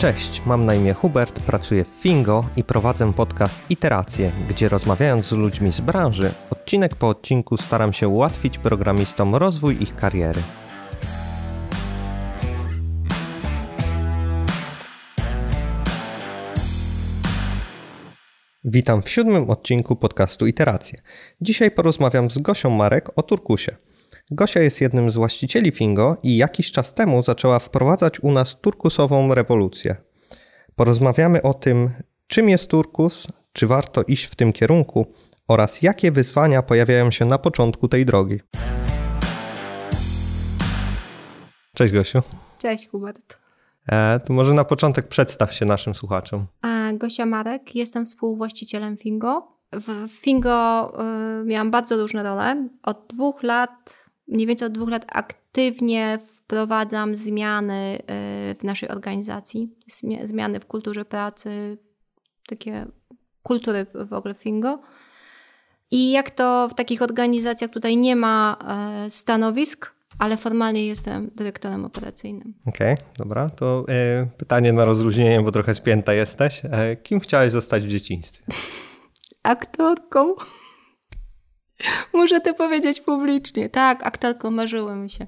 Cześć, mam na imię Hubert, pracuję w Fingo i prowadzę podcast Iteracje, gdzie rozmawiając z ludźmi z branży, odcinek po odcinku staram się ułatwić programistom rozwój ich kariery. Witam w siódmym odcinku podcastu Iteracje. Dzisiaj porozmawiam z Gosią Marek o Turkusie. Gosia jest jednym z właścicieli Fingo i jakiś czas temu zaczęła wprowadzać u nas turkusową rewolucję. Porozmawiamy o tym, czym jest turkus, czy warto iść w tym kierunku oraz jakie wyzwania pojawiają się na początku tej drogi. Cześć Gosiu. Cześć Hubert. E, to może na początek przedstaw się naszym słuchaczom. A, Gosia Marek, jestem współwłaścicielem Fingo. W Fingo y, miałam bardzo różne role. Od dwóch lat mniej więcej od dwóch lat aktywnie wprowadzam zmiany y, w naszej organizacji, zmiany w kulturze pracy, takie kultury w ogóle Fingo. I jak to w takich organizacjach tutaj nie ma e, stanowisk, ale formalnie jestem dyrektorem operacyjnym. Okej, okay, dobra. To y, pytanie na rozluźnienie, bo trochę spięta jesteś. E, kim chciałaś zostać w dzieciństwie? Aktorką. Muszę to powiedzieć publicznie. Tak, aktorką marzyło mi się.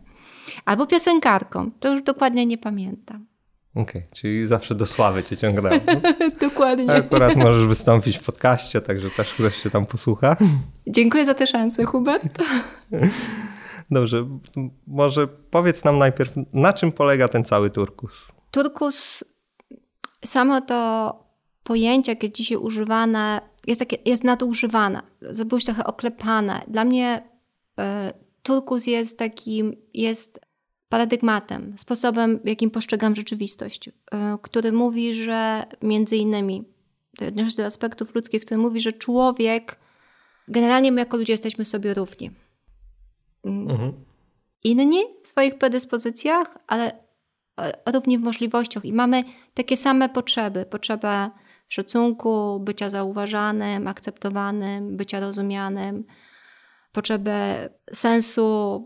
Albo piosenkarką. To już dokładnie nie pamiętam. Okej, okay, czyli zawsze do sławy cię ciągnęło. dokładnie. Akurat możesz wystąpić w podcaście, także też ktoś się tam posłucha. Dziękuję za tę szansę, Hubert. Dobrze, może powiedz nam najpierw, na czym polega ten cały turkus? Turkus, samo to pojęcie, jakie dzisiaj używane, jest, takie, jest nadużywane. Było trochę oklepane. Dla mnie y, turkus jest takim, jest paradygmatem, sposobem, jakim postrzegam rzeczywistość, y, który mówi, że między innymi, odnoszę do aspektów ludzkich, który mówi, że człowiek, generalnie my jako ludzie jesteśmy sobie równi. Mm. Mhm. Inni w swoich predyspozycjach, ale równi w możliwościach i mamy takie same potrzeby. Potrzebę szacunku, bycia zauważanym, akceptowanym, bycia rozumianym, potrzebę sensu,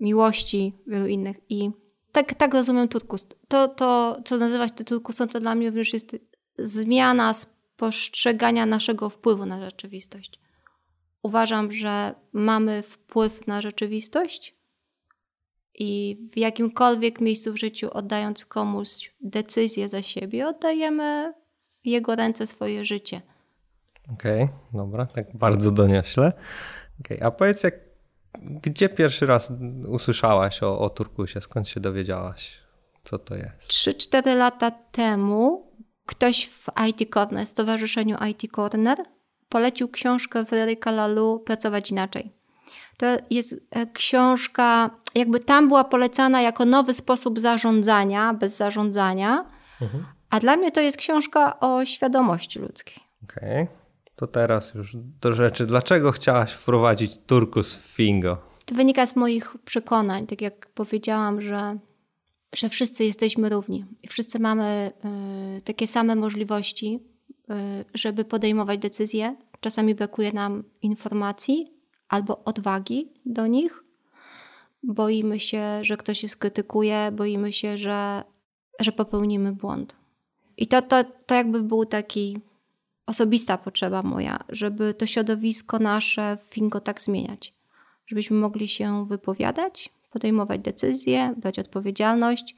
miłości, wielu innych. I tak, tak rozumiem turkus. To, to, co nazywać to turkusem, to dla mnie również jest zmiana postrzegania naszego wpływu na rzeczywistość. Uważam, że mamy wpływ na rzeczywistość i w jakimkolwiek miejscu w życiu, oddając komuś decyzję za siebie, oddajemy w jego ręce swoje życie. Okej, okay, dobra, tak bardzo doniośle. Okay, a powiedz, jak, gdzie pierwszy raz usłyszałaś o, o Turkusie? Skąd się dowiedziałaś? Co to jest? 3-4 lata temu ktoś w IT Corner, Stowarzyszeniu IT Corner, polecił książkę Frederica Lalu Pracować inaczej. To jest e, książka, jakby tam była polecana jako nowy sposób zarządzania, bez zarządzania, mhm. A dla mnie to jest książka o świadomości ludzkiej. Okej. Okay. To teraz już do rzeczy. Dlaczego chciałaś wprowadzić turkus w Fingo? To wynika z moich przekonań. Tak jak powiedziałam, że, że wszyscy jesteśmy równi i wszyscy mamy y, takie same możliwości, y, żeby podejmować decyzje. Czasami brakuje nam informacji albo odwagi do nich. Boimy się, że ktoś się skrytykuje, boimy się, że, że popełnimy błąd. I to, to, to jakby był taki osobista potrzeba moja, żeby to środowisko nasze w Fingo tak zmieniać. Żebyśmy mogli się wypowiadać, podejmować decyzje, brać odpowiedzialność.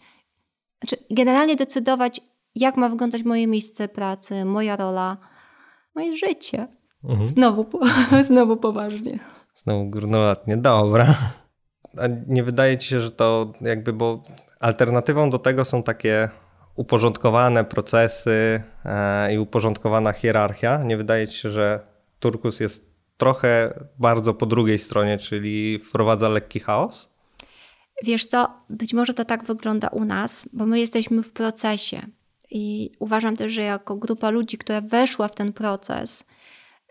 Znaczy, generalnie decydować, jak ma wyglądać moje miejsce pracy, moja rola, moje życie. Mhm. Znowu, znowu poważnie. Znowu górnolatnie. Dobra. A nie wydaje ci się, że to jakby, bo alternatywą do tego są takie uporządkowane procesy e, i uporządkowana hierarchia. Nie wydaje ci się, że Turkus jest trochę bardzo po drugiej stronie, czyli wprowadza lekki chaos? Wiesz co, być może to tak wygląda u nas, bo my jesteśmy w procesie i uważam też, że jako grupa ludzi, która weszła w ten proces,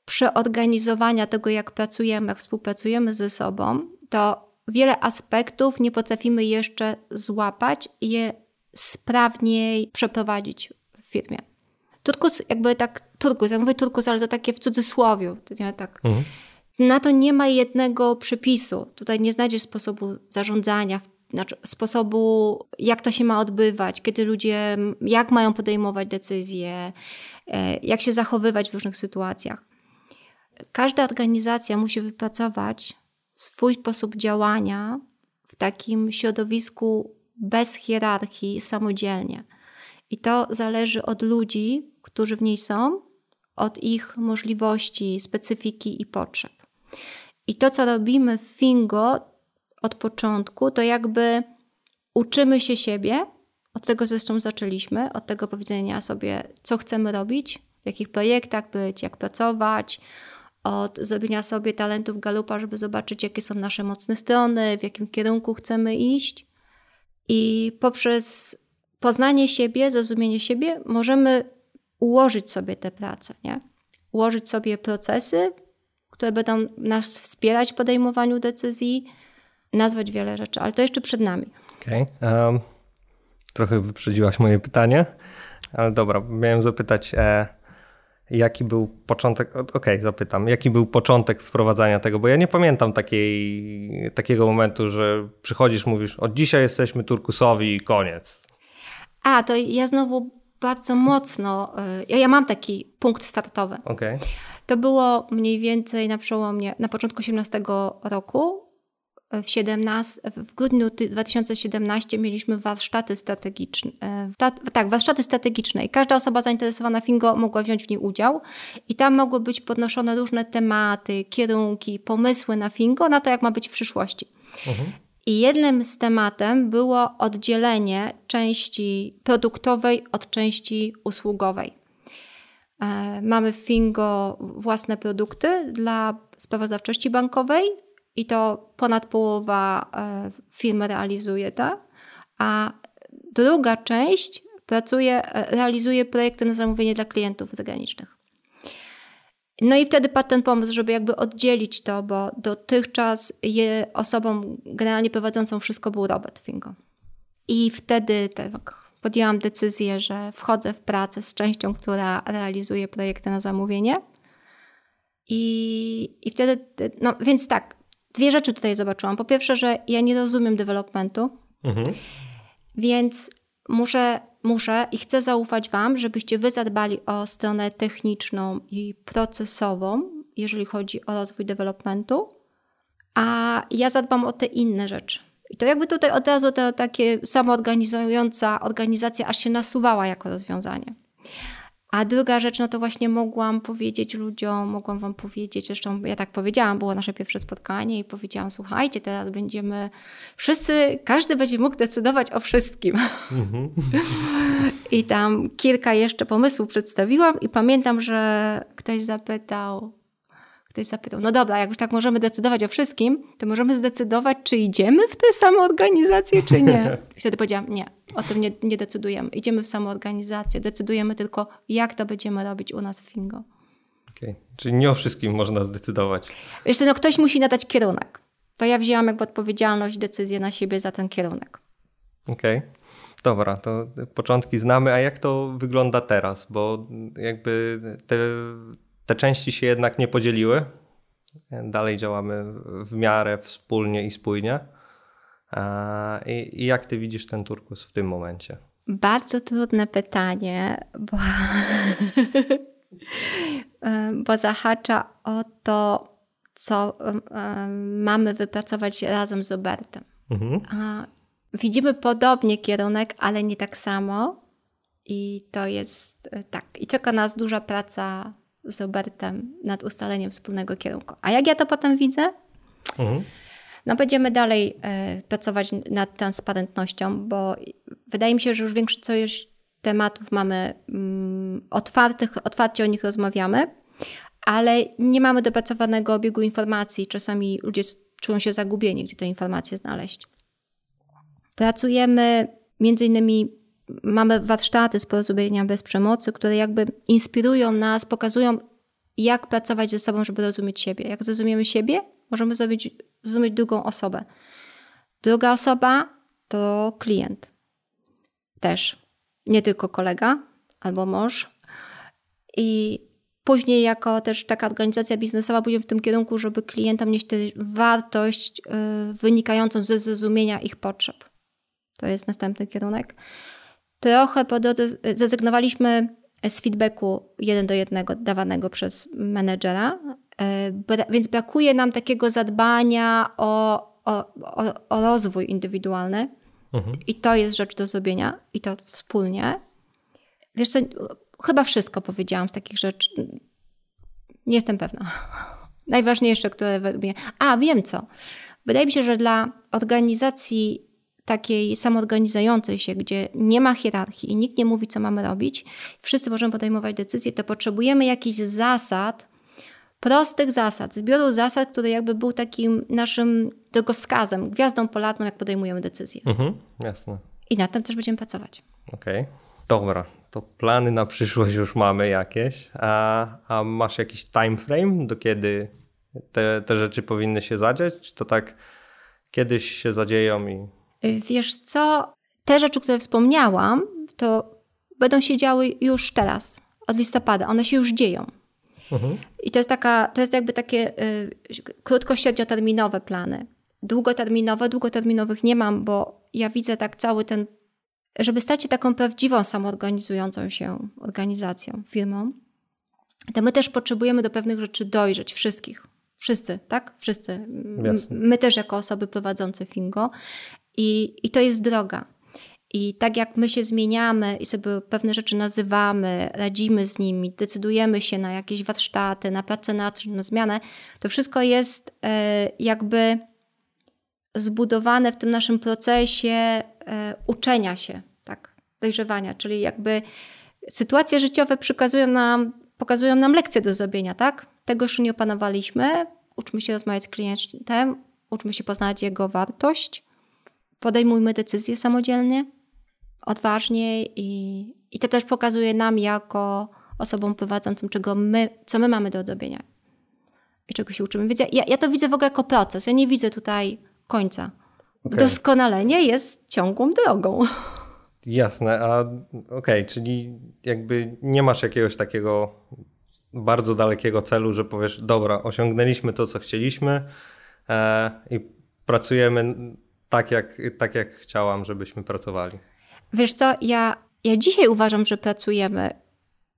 przeorganizowania tego, jak pracujemy, jak współpracujemy ze sobą, to wiele aspektów nie potrafimy jeszcze złapać i je sprawniej przeprowadzić w firmie. Turkus, jakby tak, turkus, ja mówię turkus, ale to takie w cudzysłowie, nie tak. Mhm. Na to nie ma jednego przepisu. Tutaj nie znajdziesz sposobu zarządzania, znaczy sposobu, jak to się ma odbywać, kiedy ludzie, jak mają podejmować decyzje, e, jak się zachowywać w różnych sytuacjach. Każda organizacja musi wypracować swój sposób działania w takim środowisku bez hierarchii, samodzielnie. I to zależy od ludzi, którzy w niej są, od ich możliwości, specyfiki i potrzeb. I to, co robimy w Fingo od początku, to jakby uczymy się siebie. Od tego zresztą zaczęliśmy, od tego powiedzenia sobie, co chcemy robić, w jakich projektach być, jak pracować, od zrobienia sobie talentów galupa, żeby zobaczyć, jakie są nasze mocne strony, w jakim kierunku chcemy iść. I poprzez poznanie siebie, zrozumienie siebie, możemy ułożyć sobie te prace, nie? Ułożyć sobie procesy, które będą nas wspierać w podejmowaniu decyzji, nazwać wiele rzeczy, ale to jeszcze przed nami. Okej. Okay. Um, trochę wyprzedziłaś moje pytanie, ale dobra, miałem zapytać, e, jaki był początek, okej, okay, zapytam, jaki był początek wprowadzania tego, bo ja nie pamiętam takiej, takiego momentu, że przychodzisz, mówisz, od dzisiaj jesteśmy turkusowi i koniec. A, to ja znowu bardzo mocno, y, ja, ja mam taki punkt startowy. Okay. To było mniej więcej na przełomie, na początku 18 roku. W, 17, w grudniu 2017 mieliśmy warsztaty strategiczne. Tak, warsztaty strategiczne i każda osoba zainteresowana Fingo mogła wziąć w niej udział i tam mogły być podnoszone różne tematy, kierunki, pomysły na Fingo, na to jak ma być w przyszłości. Mhm. I jednym z tematem było oddzielenie części produktowej od części usługowej. E, mamy w Fingo własne produkty dla sprawozdawczości bankowej i to ponad połowa e, firm realizuje to, a druga część pracuje, e, realizuje projekty na zamówienie dla klientów zagranicznych. No i wtedy padł ten pomysł, żeby jakby oddzielić to, bo dotychczas je, osobą generalnie prowadzącą wszystko był Robert Fingo. I wtedy tak podjęłam decyzję, że wchodzę w pracę z częścią, która realizuje projekty na zamówienie. I, i wtedy, no więc tak, dwie rzeczy tutaj zobaczyłam. Po pierwsze, że ja nie rozumiem developmentu, mhm. więc muszę, muszę i chcę zaufać Wam, żebyście Wy zadbali o stronę techniczną i procesową, jeżeli chodzi o rozwój developmentu, a ja zadbam o te inne rzeczy. I to jakby tutaj od razu to takie samoorganizująca organizacja aż się nasuwała jako rozwiązanie. A druga rzecz, no to właśnie mogłam powiedzieć ludziom, mogłam Wam powiedzieć, zresztą ja tak powiedziałam, było nasze pierwsze spotkanie i powiedziałam, słuchajcie, teraz będziemy, wszyscy, każdy będzie mógł decydować o wszystkim. Mhm. I tam kilka jeszcze pomysłów przedstawiłam i pamiętam, że ktoś zapytał, ktoś zapytał, no dobra, jak już tak możemy decydować o wszystkim, to możemy zdecydować, czy idziemy w tę samoorganizację, czy nie. I wtedy powiedziałam, nie, o tym nie, nie decydujemy. Idziemy w samoorganizację, decydujemy tylko, jak to będziemy robić u nas w Fingo. Okay. Czyli nie o wszystkim można zdecydować. Wiesz no ktoś musi nadać kierunek. To ja wzięłam jakby odpowiedzialność, decyzję na siebie za ten kierunek. Okej. Okay. Dobra, to początki znamy, a jak to wygląda teraz? Bo jakby te te części się jednak nie podzieliły. Dalej działamy w miarę wspólnie i spójnie. I, jak ty widzisz ten turkus w tym momencie? Bardzo trudne pytanie, bo, bo zahacza o to, co mamy wypracować razem z Robertem. Mhm. Widzimy podobnie kierunek, ale nie tak samo. I to jest e, tak. I czeka nas duża praca z Robertem nad ustaleniem wspólnego kierunku. A jak ja to potem widzę? Mhm. No będziemy dalej e, pracować nad transparentnością, bo wydaje mi się, że już większość tematów mamy mm, otwartych, otwarcie o nich rozmawiamy, ale nie mamy dopracowanego obiegu informacji. Czasami ludzie czują się zagubieni, gdzie te informacje znaleźć. Pracujemy między innymi mamy warsztaty z porozumienia bez przemocy, które jakby inspirują nas, pokazują, jak pracować ze sobą, żeby rozumieć siebie. Jak zrozumiemy siebie, możemy zrobić, zrozumieć drugą osobę. Druga osoba to klient. Też. Nie tylko kolega albo mąż. I później jako też taka organizacja biznesowa pójdziemy w tym kierunku, żeby klientom nieść tę wartość y, wynikającą ze zrozumienia ich potrzeb. To jest następny kierunek. Trochę po drodze zrezygnowaliśmy z feedbacku jeden do jednego dawanego przez menedżera, y, więc brakuje nam takiego zadbania o, o, o, o rozwój indywidualny. Mhm. I to jest rzecz do zrobienia i to wspólnie. Wiesz co, chyba wszystko powiedziałam z takich rzeczy. Nie jestem pewna. Najważniejsze, które według mnie. A, wiem co. Wydaje mi się, że dla organizacji takiej samoorganizującej się, gdzie nie ma hierarchii i nikt nie mówi, co mamy robić, wszyscy możemy podejmować decyzje, to potrzebujemy jakichś zasad, prostych zasad, zbioru zasad, który jakby był takim naszym drogowskazem, gwiazdą polarną, jak podejmujemy decyzje. Mhm, jasne. I nad tym też będziemy pracować. Okej, okay. dobra. To plany na przyszłość już mamy jakieś, a, a masz jakiś time frame, do kiedy te, te rzeczy powinny się zadziać? Czy to tak kiedyś się zadzieją i... Wiesz co, te rzeczy, które wspomniałam, to będą się działy już teraz, od listopada. One się już dzieją. Mhm. I to jest, taka, to jest jakby takie y, krótko-średnioterminowe plany. Długoterminowe, długoterminowych nie mam, bo ja widzę tak cały ten, żeby stać się taką prawdziwą, samoorganizującą się organizacją, firmą, to my też potrzebujemy do pewnych rzeczy dojrzeć, wszystkich. Wszyscy, tak? Wszyscy. Jasne. My też jako osoby prowadzące Fingo. I, I to jest droga. I tak jak my się zmieniamy i sobie pewne rzeczy nazywamy, radzimy z nimi, decydujemy się na jakieś warsztaty, na pracę nad na zmianę, to wszystko jest e, jakby zbudowane w tym naszym procesie e, uczenia się, tak, dojrzewania, czyli jakby sytuacje życiowe przekazują nam, pokazują nam lekcje do zrobienia, tak? Tego jeszcze nie opanowaliśmy, uczmy się rozmawiać z klientem, uczmy się poznać jego wartość, podejmujmy decyzje samodzielnie, odważnie i, i to też pokazuje nam jako osobom prowadzącym, czego my, co my mamy do odrobienia i czego się uczymy. Więc ja, ja to widzę w ogóle jako proces. Ja nie widzę tutaj końca. Okay. Doskonalenie jest ciągłą drogą. Jasne, a okej, okay, czyli jakby nie masz jakiegoś takiego bardzo dalekiego celu, że powiesz, dobra, osiągnęliśmy to, co chcieliśmy e, i pracujemy tak jak, tak, jak chciałam, żebyśmy pracowali. Wiesz co, ja, ja dzisiaj uważam, że pracujemy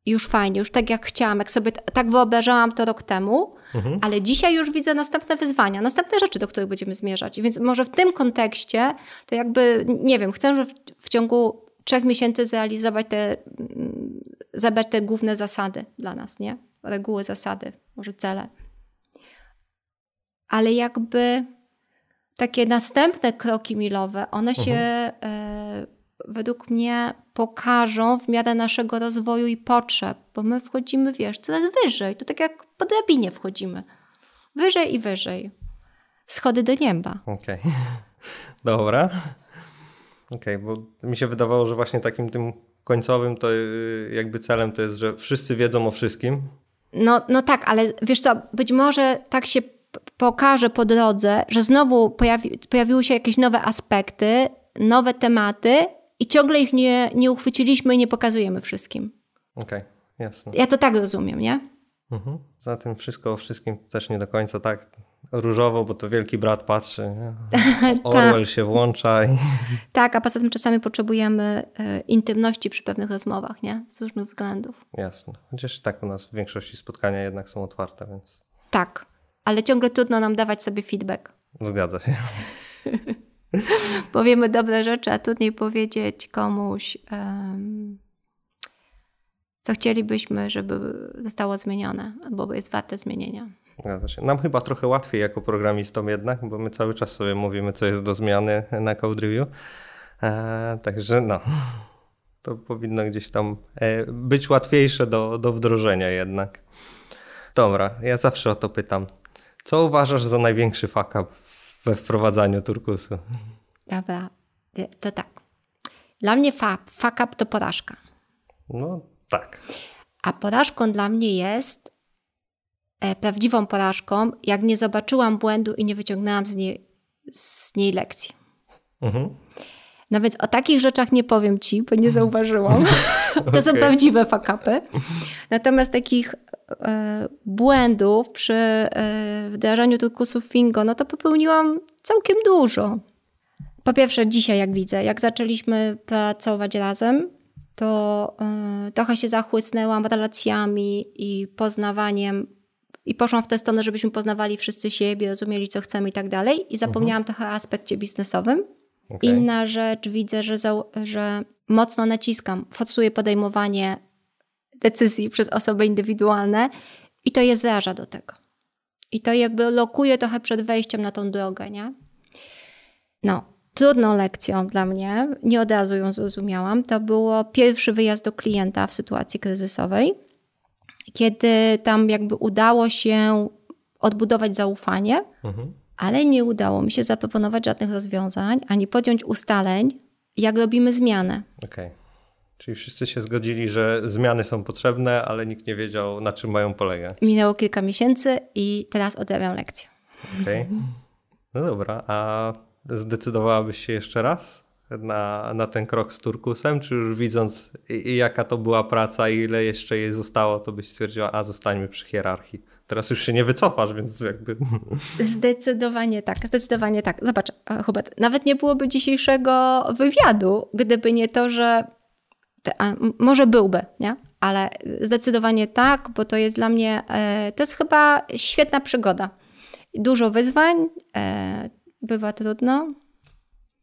już fajnie, już tak jak chciałam, jak sobie tak wyobrażałam to rok temu, mhm. ale dzisiaj już widzę następne wyzwania, następne rzeczy, do których będziemy zmierzać. Więc może w tym kontekście to jakby, nie wiem, chcę, że w, w ciągu trzech miesięcy zrealizować te, mm, zabrać te główne zasady dla nas, nie? Reguły, zasady, może cele. Ale jakby takie następne kroki milowe, one się mhm. e, według mnie pokażą w miarę naszego rozwoju i potrzeb, bo my wchodzimy, wiesz, coraz wyżej. To tak jak po drabinie wchodzimy. Wyżej i wyżej. Schody do nieba. Okej. Okay. Dobra. Okej, okay, bo mi się wydawało, że właśnie takim tym końcowym to y, jakby celem to jest, że wszyscy wiedzą o wszystkim. No, no tak, ale wiesz co, być może tak się pokaże po drodze, że znowu pojawi, pojawiły się jakieś nowe aspekty, nowe tematy, i ciągle ich nie, nie uchwyciliśmy i nie pokazujemy wszystkim. Okej, okay, jasne. Ja to tak rozumiem, nie? Mhm. Za tym wszystko o wszystkim też nie do końca tak różowo, bo to wielki brat patrzy. Orwell się włącza. I... Tak, a poza tym czasami potrzebujemy y, intymności przy pewnych rozmowach, nie? Z różnych względów. Jasne. Chociaż tak u nas w większości spotkania jednak są otwarte, więc... Tak, ale ciągle trudno nam dawać sobie feedback. Zgadza się. powiemy dobre rzeczy, a trudniej powiedzieć komuś, um, co chcielibyśmy, żeby zostało zmienione, albo jest warte zmienienia. Nam chyba trochę łatwiej jako programistom jednak, bo my cały czas sobie mówimy, co jest do zmiany na Code Review. E, także no, to powinno gdzieś tam e, być łatwiejsze do, do wdrożenia jednak. Dobra, ja zawsze o to pytam. Co uważasz za największy fuck up we wprowadzaniu turkusu. Dobra, to tak. Dla mnie fuck, up to porażka. No tak. A porażką dla mnie jest e, prawdziwą porażką, jak nie zobaczyłam błędu i nie wyciągnęłam z niej, z niej lekcji. Mhm. No więc o takich rzeczach nie powiem ci, bo nie zauważyłam. to okay. są prawdziwe fakapy. Natomiast takich e, błędów przy e, wdrażaniu turkusów Fingo, no to popełniłam całkiem dużo. Po pierwsze, dzisiaj jak widzę, jak zaczęliśmy pracować razem, to y, trochę się zachłysnęłam relacjami i poznawaniem i poszłam w tę stronę, żebyśmy poznawali wszyscy siebie, rozumieli, co chcemy i tak dalej. I zapomniałam mhm. trochę o aspekcie biznesowym. Okay. Inna rzecz, widzę, że, za, że mocno naciskam, forsuję podejmowanie decyzji przez osoby indywidualne i to je zraża do tego. I to je blokuje trochę przed wejściem na tą drogę, nie? No, trudną lekcją dla mnie, nie od razu ją zrozumiałam, to było pierwszy wyjazd do klienta w sytuacji kryzysowej, kiedy tam jakby udało się odbudować zaufanie, mhm. Ale nie udało mi się zaproponować żadnych rozwiązań, ani podjąć ustaleń, jak robimy zmianę. Okej. Okay. Czyli wszyscy się zgodzili, że zmiany są potrzebne, ale nikt nie wiedział, na czym mają polegać. Minęło kilka miesięcy i teraz odrabiam lekcję. Okej. Okay. No dobra, a zdecydowałabyś się jeszcze raz na, na ten krok z Turkusem, czy już widząc jaka to była praca i ile jeszcze jej zostało, to byś stwierdziła, a zostańmy przy hierarchii. Teraz już się nie wycofasz, więc jakby... Zdecydowanie tak, zdecydowanie tak. Zobacz, e, Hubert, nawet nie byłoby dzisiejszego wywiadu, gdyby nie to, że te, może byłby, nie? Ale zdecydowanie tak, bo to jest dla mnie, e, to jest chyba świetna przygoda. Dużo wyzwań, e, bywa trudno,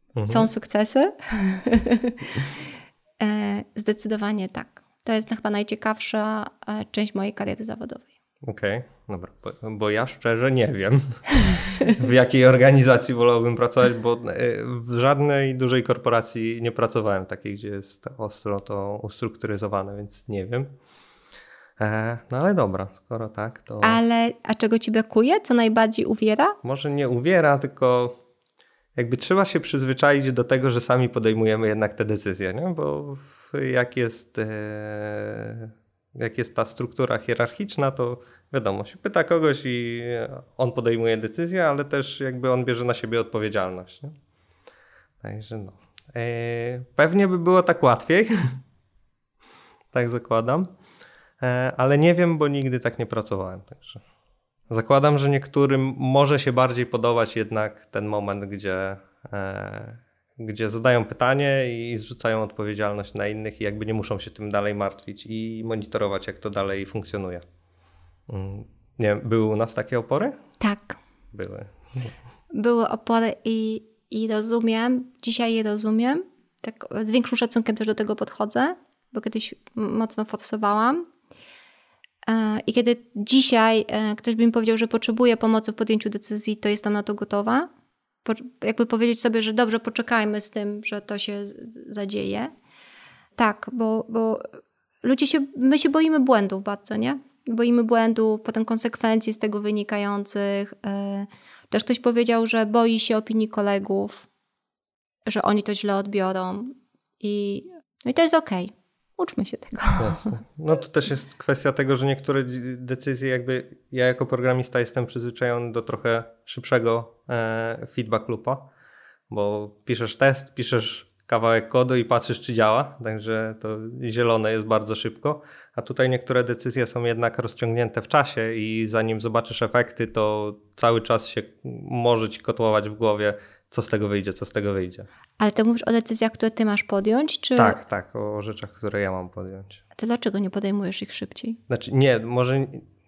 mhm. są sukcesy. E, zdecydowanie tak. To jest chyba najciekawsza część mojej kariery zawodowej. Okej, okay, dobra, bo, bo, ja szczerze nie wiem, w jakiej organizacji wolałbym pracować, bo e, w żadnej dużej korporacji nie pracowałem takiej, gdzie jest ostro to ustrukturyzowane, więc nie wiem. No ale dobra, skoro tak, to. Ale a czego ci brakuje? Co najbardziej uwiera? Może nie uwiera, tylko jakby trzeba się przyzwyczaić do tego, że sami podejmujemy jednak te decyzje, nie? bo jak jest, e, jak jest ta struktura hierarchiczna, to wiadomo, się pyta kogoś i on podejmuje decyzję, ale też jakby on bierze na siebie odpowiedzialność. Nie? Także no. E, pewnie by było tak łatwiej, tak zakładam. E, ale nie wiem, bo nigdy tak nie pracowałem. Także zakładam, że niektórym może się bardziej podobać jednak ten moment, gdzie, e, gdzie zadają pytanie i zrzucają odpowiedzialność na innych i jakby nie muszą się tym dalej martwić i monitorować, jak to dalej funkcjonuje. Mm, nie wiem, były u nas takie opory? Tak. Były. Były opory i, i rozumiem, dzisiaj je rozumiem. Tak z większym szacunkiem też do tego podchodzę, bo kiedyś mocno forsowałam E, I kiedy dzisiaj e, ktoś by mi powiedział, że potrzebuje pomocy w podjęciu decyzji, to jestem na to gotowa. jakby powiedzieć sobie, że dobrze, poczekajmy z tym, że to się zadzieje. Tak, bo, bo ludzie się, my się boimy błędów bardzo, nie? Boimy błędów, potem konsekwencji z tego wynikających. E, też ktoś powiedział, że boi się opinii kolegów, że oni to źle odbiorą. I, no i to jest okej. Okay. Uczmy się tego. Jasne. No to też jest kwestia tego, że niektóre decyzje jakby ja jako programista jestem przyzwyczajony do trochę szybszego e, feedback loopa, bo piszesz test, piszesz kawałek kodu i patrzysz czy działa, także to zielone jest bardzo szybko, a tutaj niektóre decyzje są jednak rozciągnięte w czasie i zanim zobaczysz efekty, to cały czas się może ci kotłować w głowie, co z tego wyjdzie, co z tego wyjdzie. Ale to mówisz o decyzjach, które ty masz podjąć, czy... Tak, tak, o rzeczach, które ja mam podjąć. A ty dlaczego nie podejmujesz ich szybciej? Znaczy nie, może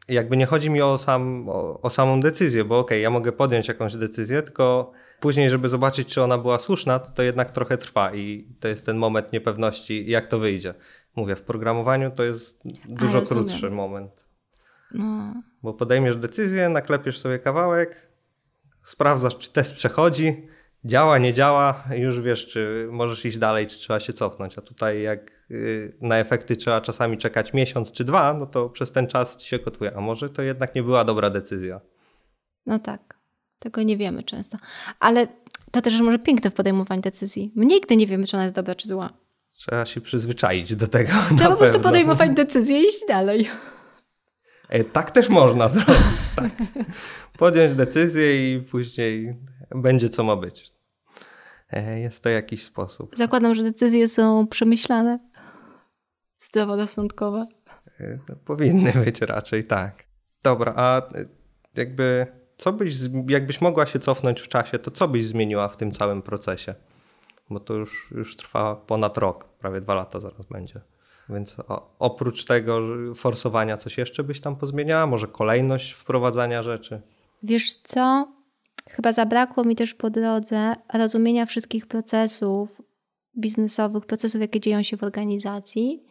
jakby nie chodzi mi o, sam, o, o samą decyzję, bo okej, okay, ja mogę podjąć jakąś decyzję, tylko później, żeby zobaczyć, czy ona była słuszna, to, to jednak trochę trwa i to jest ten moment niepewności, jak to wyjdzie. Mówię, w programowaniu to jest dużo krótszy moment. No. Bo podejmiesz decyzję, naklepiesz sobie kawałek, sprawdzasz, czy test przechodzi, działa, nie działa, już wiesz, czy możesz iść dalej, czy trzeba się cofnąć. A tutaj jak na efekty trzeba czasami czekać miesiąc czy dwa, no to przez ten czas ci się kotuje. A może to jednak nie była dobra decyzja. No tak, tego nie wiemy często. Ale to też może piękne w podejmowaniu decyzji. My nigdy nie wiemy, czy ona jest dobra, czy zła. Trzeba się przyzwyczaić do tego. Trzeba po prostu podejmować decyzję i iść dalej. E, tak też można zrobić, tak podjąć decyzję i później będzie co ma być. e, jest to jakiś sposób. Zakładam, że decyzje są przemyślane, zdroworozsądkowe. E, no, powinny być raczej tak. Dobra, a jakby co byś, jakbyś mogła się cofnąć w czasie, to co byś zmieniła w tym całym procesie? Bo to już, już trwa ponad rok, prawie dwa lata zaraz będzie. Więc o, oprócz tego forsowania coś jeszcze byś tam pozmieniała? Może kolejność wprowadzania rzeczy? Wiesz co? Chyba zabrakło mi też po drodze rozumienia wszystkich procesów biznesowych, procesów, jakie dzieją się w organizacji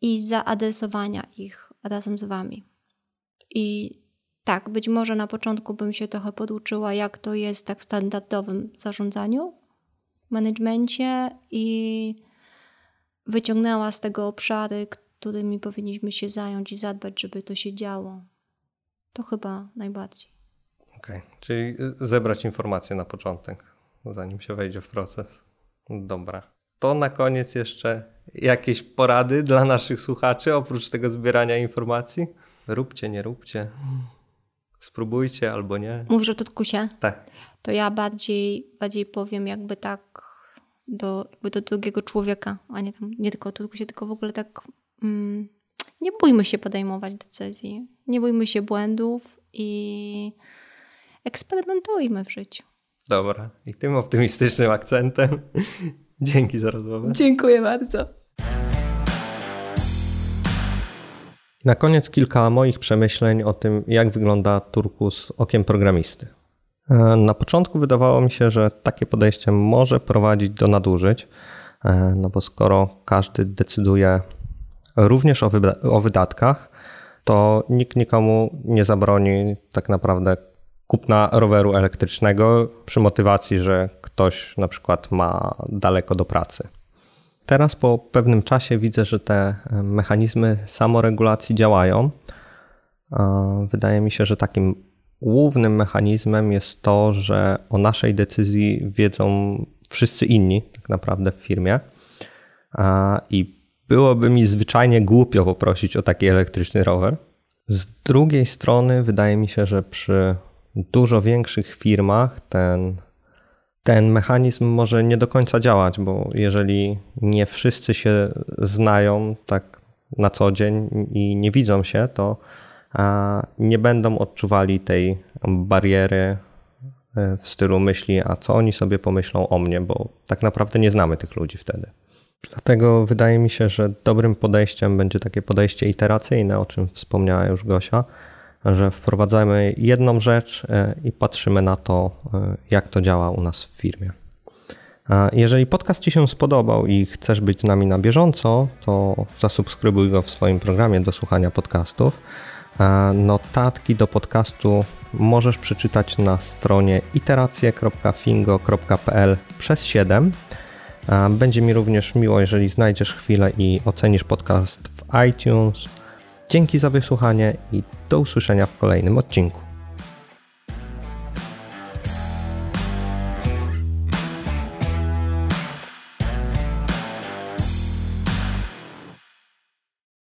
i zaadresowania ich razem z Wami. I tak, być może na początku bym się trochę poduczyła, jak to jest tak w standardowym zarządzaniu, managemencie i wyciągnęła z tego obszary, którymi powinniśmy się zająć i zadbać, żeby to się działo. To chyba najbardziej. Okej, okay. czyli zebrać informacje na początek, zanim się wejdzie w proces. Dobra. To na koniec jeszcze jakieś porady dla naszych słuchaczy, oprócz tego zbierania informacji? Róbcie, nie róbcie. Spróbujcie albo nie. Mówisz o Tutkusie? Tak. To ja bardziej, bardziej powiem jakby tak do, jakby do drugiego człowieka, a nie, tam, nie tylko o Tutkusie, tylko w ogóle tak mm, nie bójmy się podejmować decyzji. Nie bójmy się błędów i eksperymentujmy w życiu. Dobra. I tym optymistycznym akcentem dzięki za rozmowę. Dziękuję bardzo. Na koniec kilka moich przemyśleń o tym, jak wygląda turkus okiem programisty. E, na początku wydawało mi się, że takie podejście może prowadzić do nadużyć, e, no bo skoro każdy decyduje również o, o wydatkach, to nikt nikomu nie zabroni tak naprawdę kupna roweru elektrycznego przy motywacji, że ktoś na przykład ma daleko do pracy. Teraz po pewnym czasie widzę, że te e, mechanizmy samoregulacji działają. Wydaje mi się, że takim głównym mechanizmem jest to, że o naszej decyzji wiedzą wszyscy inni, tak naprawdę w firmie. I byłoby mi zwyczajnie głupio poprosić o taki elektryczny rower. Z drugiej strony, wydaje mi się, że przy dużo większych firmach ten ten mechanizm może nie do końca działać, bo jeżeli nie wszyscy się znają tak na co dzień i nie widzą się, to nie będą odczuwali tej bariery e, w stylu myśli, a co oni sobie pomyślą o mnie, bo tak naprawdę nie znamy tych ludzi wtedy. Dlatego wydaje mi się, że dobrym podejściem będzie takie podejście iteracyjne, o czym wspomniała już Gosia, że wprowadzamy jedną rzecz e, i patrzymy na to, e, jak to działa u nas w firmie. Jeżeli podcast Ci się spodobał i chcesz być z nami na bieżąco, to zasubskrybuj go w swoim programie do słuchania podcastów. Notatki do podcastu możesz przeczytać na stronie iteracje.fingo.pl przez 7. Będzie mi również miło, jeżeli znajdziesz chwilę i ocenisz podcast w iTunes, Dzięki za wysłuchanie i do usłyszenia w kolejnym odcinku.